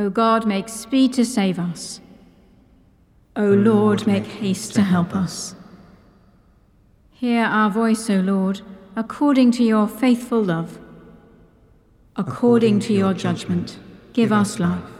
O God, make speed to save us. O Lord, make haste to help us. Hear our voice, O Lord, according to your faithful love. According to your judgment, give us life.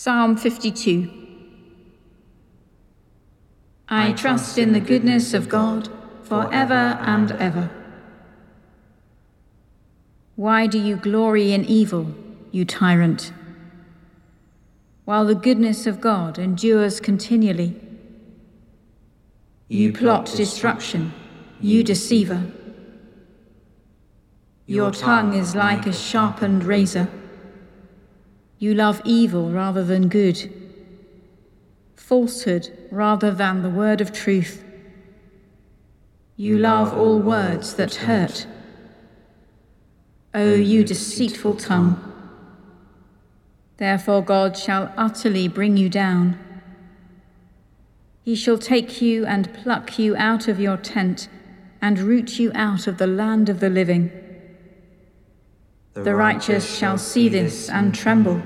Psalm 52 I trust in the goodness of God forever and ever. Why do you glory in evil, you tyrant? While the goodness of God endures continually. You plot destruction, you deceiver. Your tongue is like a sharpened razor. You love evil rather than good, falsehood rather than the word of truth. You love all words that hurt. O you deceitful tongue! Therefore God shall utterly bring you down. He shall take you and pluck you out of your tent and root you out of the land of the living. The righteous shall see this and tremble.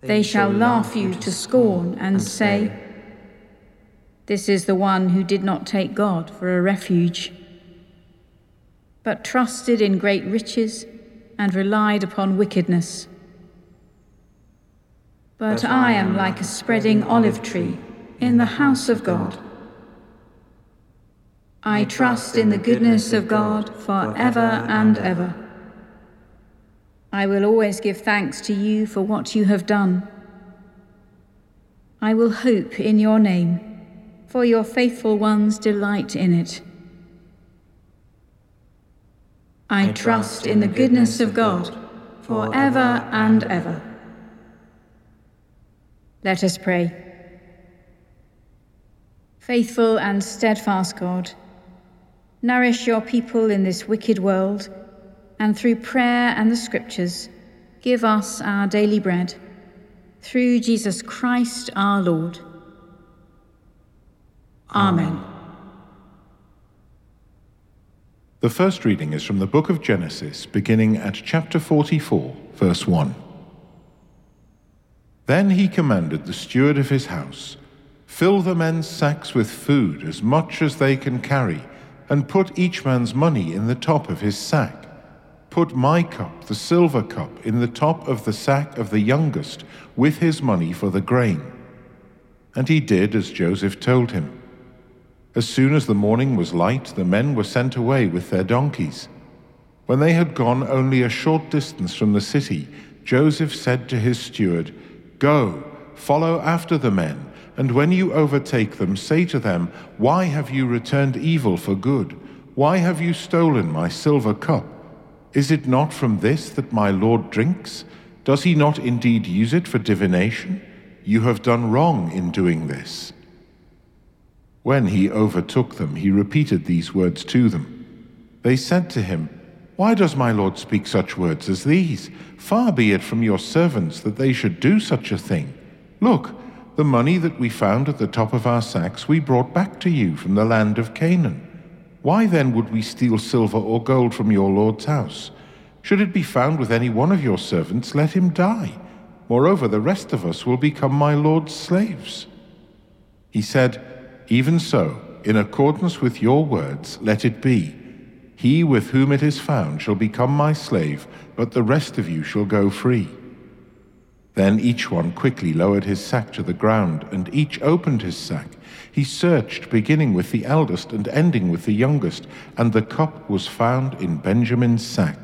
They shall laugh you to scorn and say, This is the one who did not take God for a refuge, but trusted in great riches and relied upon wickedness. But I am like a spreading olive tree in the house of God. I trust in the goodness of God for ever and ever. I will always give thanks to you for what you have done. I will hope in your name, for your faithful ones delight in it. I trust in the goodness of God for ever and ever. Let us pray. Faithful and steadfast God, nourish your people in this wicked world, and through prayer and the scriptures, give us our daily bread. Through Jesus Christ our Lord. Amen. The first reading is from the book of Genesis, beginning at chapter 44, verse 1. Then he commanded the steward of his house Fill the men's sacks with food, as much as they can carry, and put each man's money in the top of his sack. Put my cup, the silver cup, in the top of the sack of the youngest, with his money for the grain. And he did as Joseph told him. As soon as the morning was light, the men were sent away with their donkeys. When they had gone only a short distance from the city, Joseph said to his steward, Go, follow after the men, and when you overtake them, say to them, Why have you returned evil for good? Why have you stolen my silver cup? Is it not from this that my Lord drinks? Does he not indeed use it for divination? You have done wrong in doing this. When he overtook them, he repeated these words to them. They said to him, Why does my Lord speak such words as these? Far be it from your servants that they should do such a thing. Look, the money that we found at the top of our sacks we brought back to you from the land of Canaan. Why then would we steal silver or gold from your Lord's house? Should it be found with any one of your servants, let him die. Moreover, the rest of us will become my Lord's slaves. He said, even so, in accordance with your words, let it be. He with whom it is found shall become my slave, but the rest of you shall go free. Then each one quickly lowered his sack to the ground, and each opened his sack. He searched, beginning with the eldest and ending with the youngest, and the cup was found in Benjamin's sack.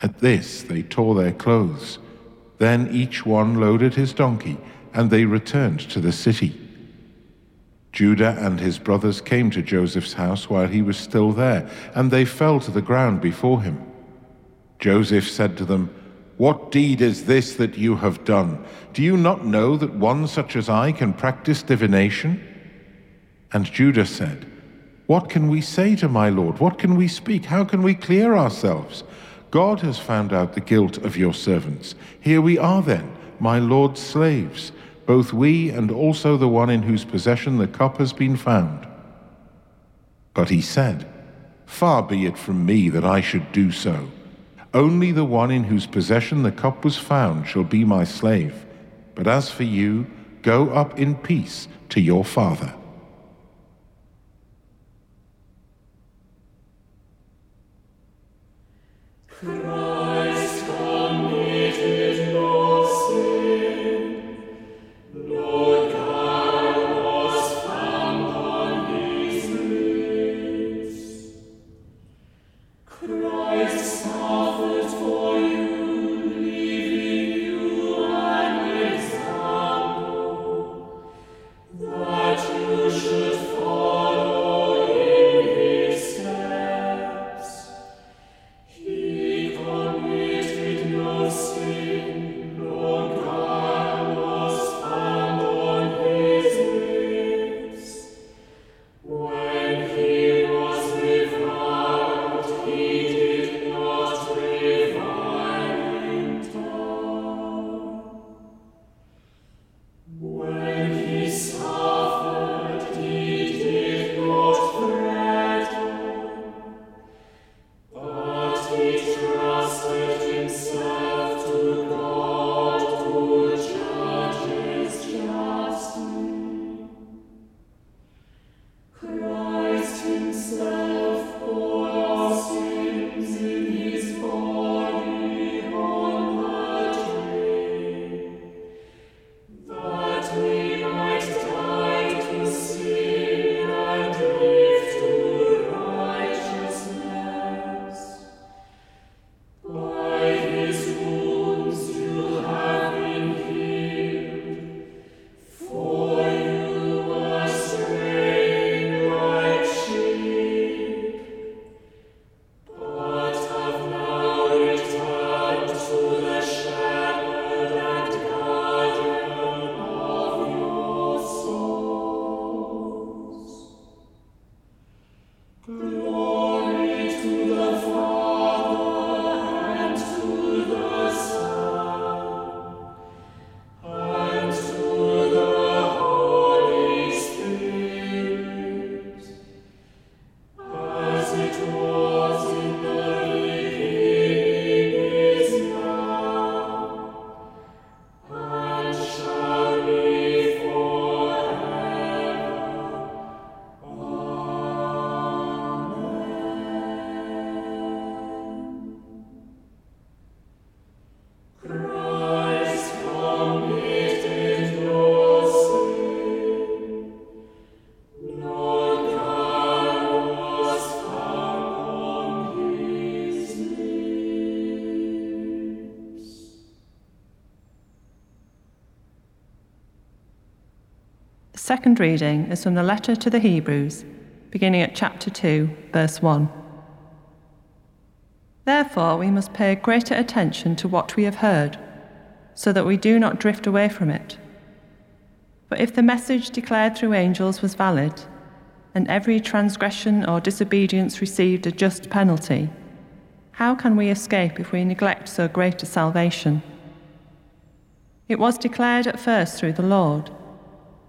At this they tore their clothes. Then each one loaded his donkey, and they returned to the city. Judah and his brothers came to Joseph's house while he was still there, and they fell to the ground before him. Joseph said to them, What deed is this that you have done? Do you not know that one such as I can practice divination? And Judah said, What can we say to my Lord? What can we speak? How can we clear ourselves? God has found out the guilt of your servants. Here we are then, my Lord's slaves both we and also the one in whose possession the cup has been found. But he said, Far be it from me that I should do so. Only the one in whose possession the cup was found shall be my slave. But as for you, go up in peace to your father. He second reading is from the letter to the Hebrews, beginning at chapter 2, verse 1. Therefore, we must pay greater attention to what we have heard, so that we do not drift away from it. For if the message declared through angels was valid, and every transgression or disobedience received a just penalty, how can we escape if we neglect so great a salvation? It was declared at first through the Lord,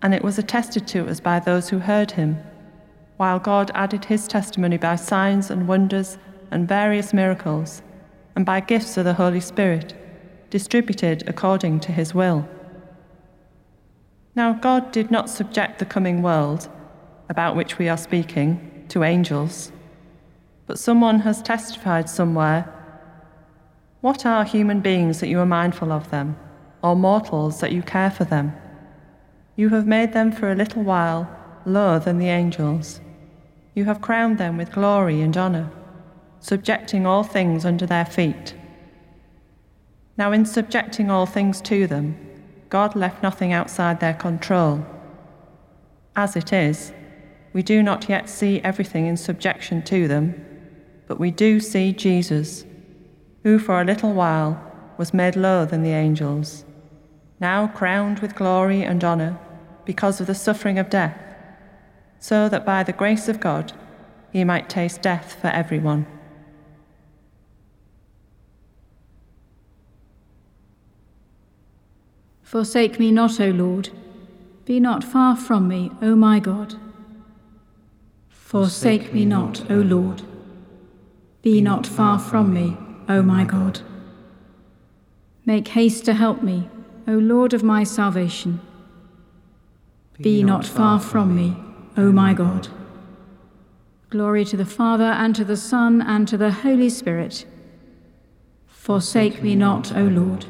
and it was attested to us by those who heard him, while God added his testimony by signs and wonders and various miracles, and by gifts of the Holy Spirit, distributed according to his will. Now, God did not subject the coming world, about which we are speaking, to angels but someone has testified somewhere. What are human beings that you are mindful of them, or mortals that you care for them? You have made them for a little while lower than the angels. You have crowned them with glory and honour, subjecting all things under their feet. Now, in subjecting all things to them, God left nothing outside their control. As it is, we do not yet see everything in subjection to them but we do see Jesus, who for a little while was made lower than the angels, now crowned with glory and honour because of the suffering of death, so that by the grace of God he might taste death for everyone. Forsake me not, O Lord. Be not far from me, O my God. Forsake me not, O Lord. Be not far from me, O my God. Make haste to help me, O Lord of my salvation. Be not far from me, O my God. Glory to the Father, and to the Son, and to the Holy Spirit. Forsake me not, O Lord.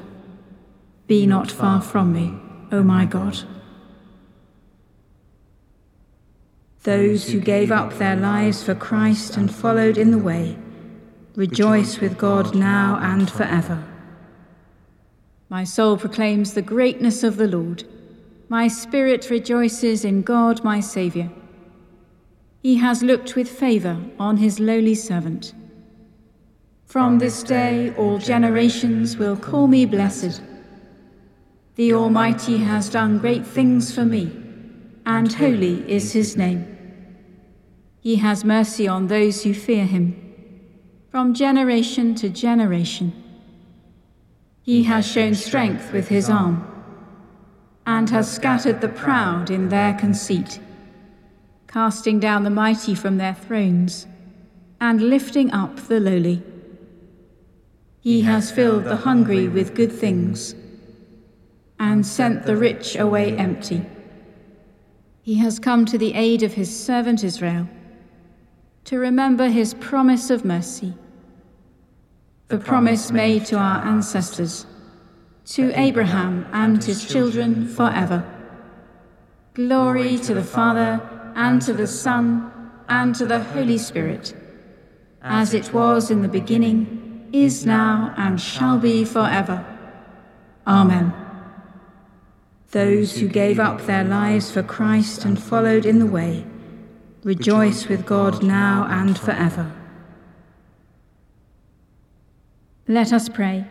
Be not far from me, O my God. Those who gave up their lives for Christ and followed in the way Rejoice with God now and forever. My soul proclaims the greatness of the Lord. My spirit rejoices in God my Saviour. He has looked with favour on his lowly servant. From this day all generations will call me blessed. The Almighty has done great things for me, and holy is his name. He has mercy on those who fear him from generation to generation. He has shown strength with his arm, and has scattered the proud in their conceit, casting down the mighty from their thrones, and lifting up the lowly. He has filled the hungry with good things, and sent the rich away empty. He has come to the aid of his servant Israel to remember his promise of mercy, the promise made to our ancestors, to Abraham and his children forever. Glory to the Father, and to the Son, and to the Holy Spirit, as it was in the beginning, is now, and shall be forever. Amen. Those who gave up their lives for Christ and followed in the way, Rejoice with God now and forever. Let us pray.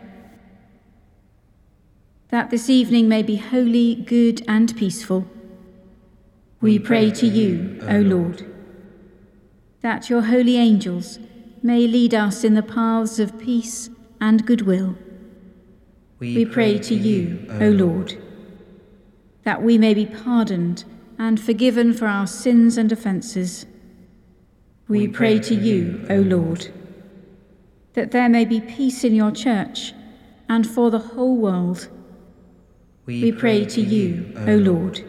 That this evening may be holy, good, and peaceful. We pray to you, O Lord. That your holy angels may lead us in the paths of peace and goodwill. We pray to you, O Lord. That we may be pardoned and forgiven for our sins and offences. We pray to you, O Lord, that there may be peace in your church and for the whole world. We pray to you, O Lord,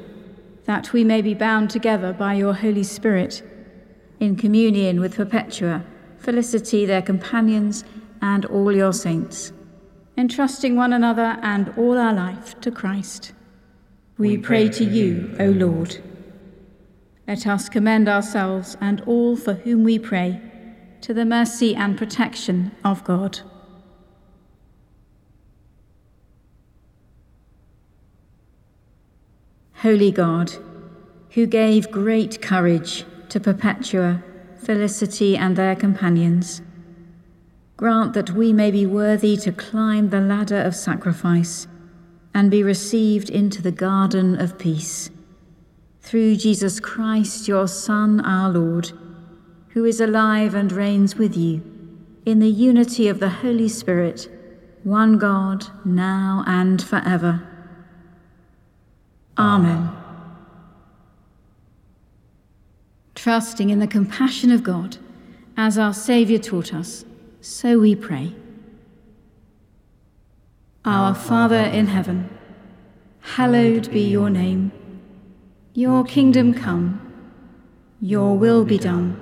that we may be bound together by your Holy Spirit in communion with Perpetua, Felicity, their companions, and all your saints, entrusting one another and all our life to Christ. We pray to you, O Lord. Let us commend ourselves and all for whom we pray to the mercy and protection of God. Holy God, who gave great courage to Perpetua, Felicity, and their companions, grant that we may be worthy to climb the ladder of sacrifice and be received into the garden of peace. Through Jesus Christ, your Son, our Lord, who is alive and reigns with you, in the unity of the Holy Spirit, one God, now and forever. Amen. Trusting in the compassion of God, as our Saviour taught us, so we pray. Our Father in heaven, hallowed be your name. Your kingdom come, your will be done,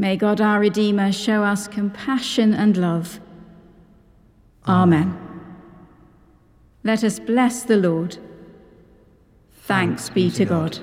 May God our Redeemer show us compassion and love. Amen. Let us bless the Lord. Thanks be to God.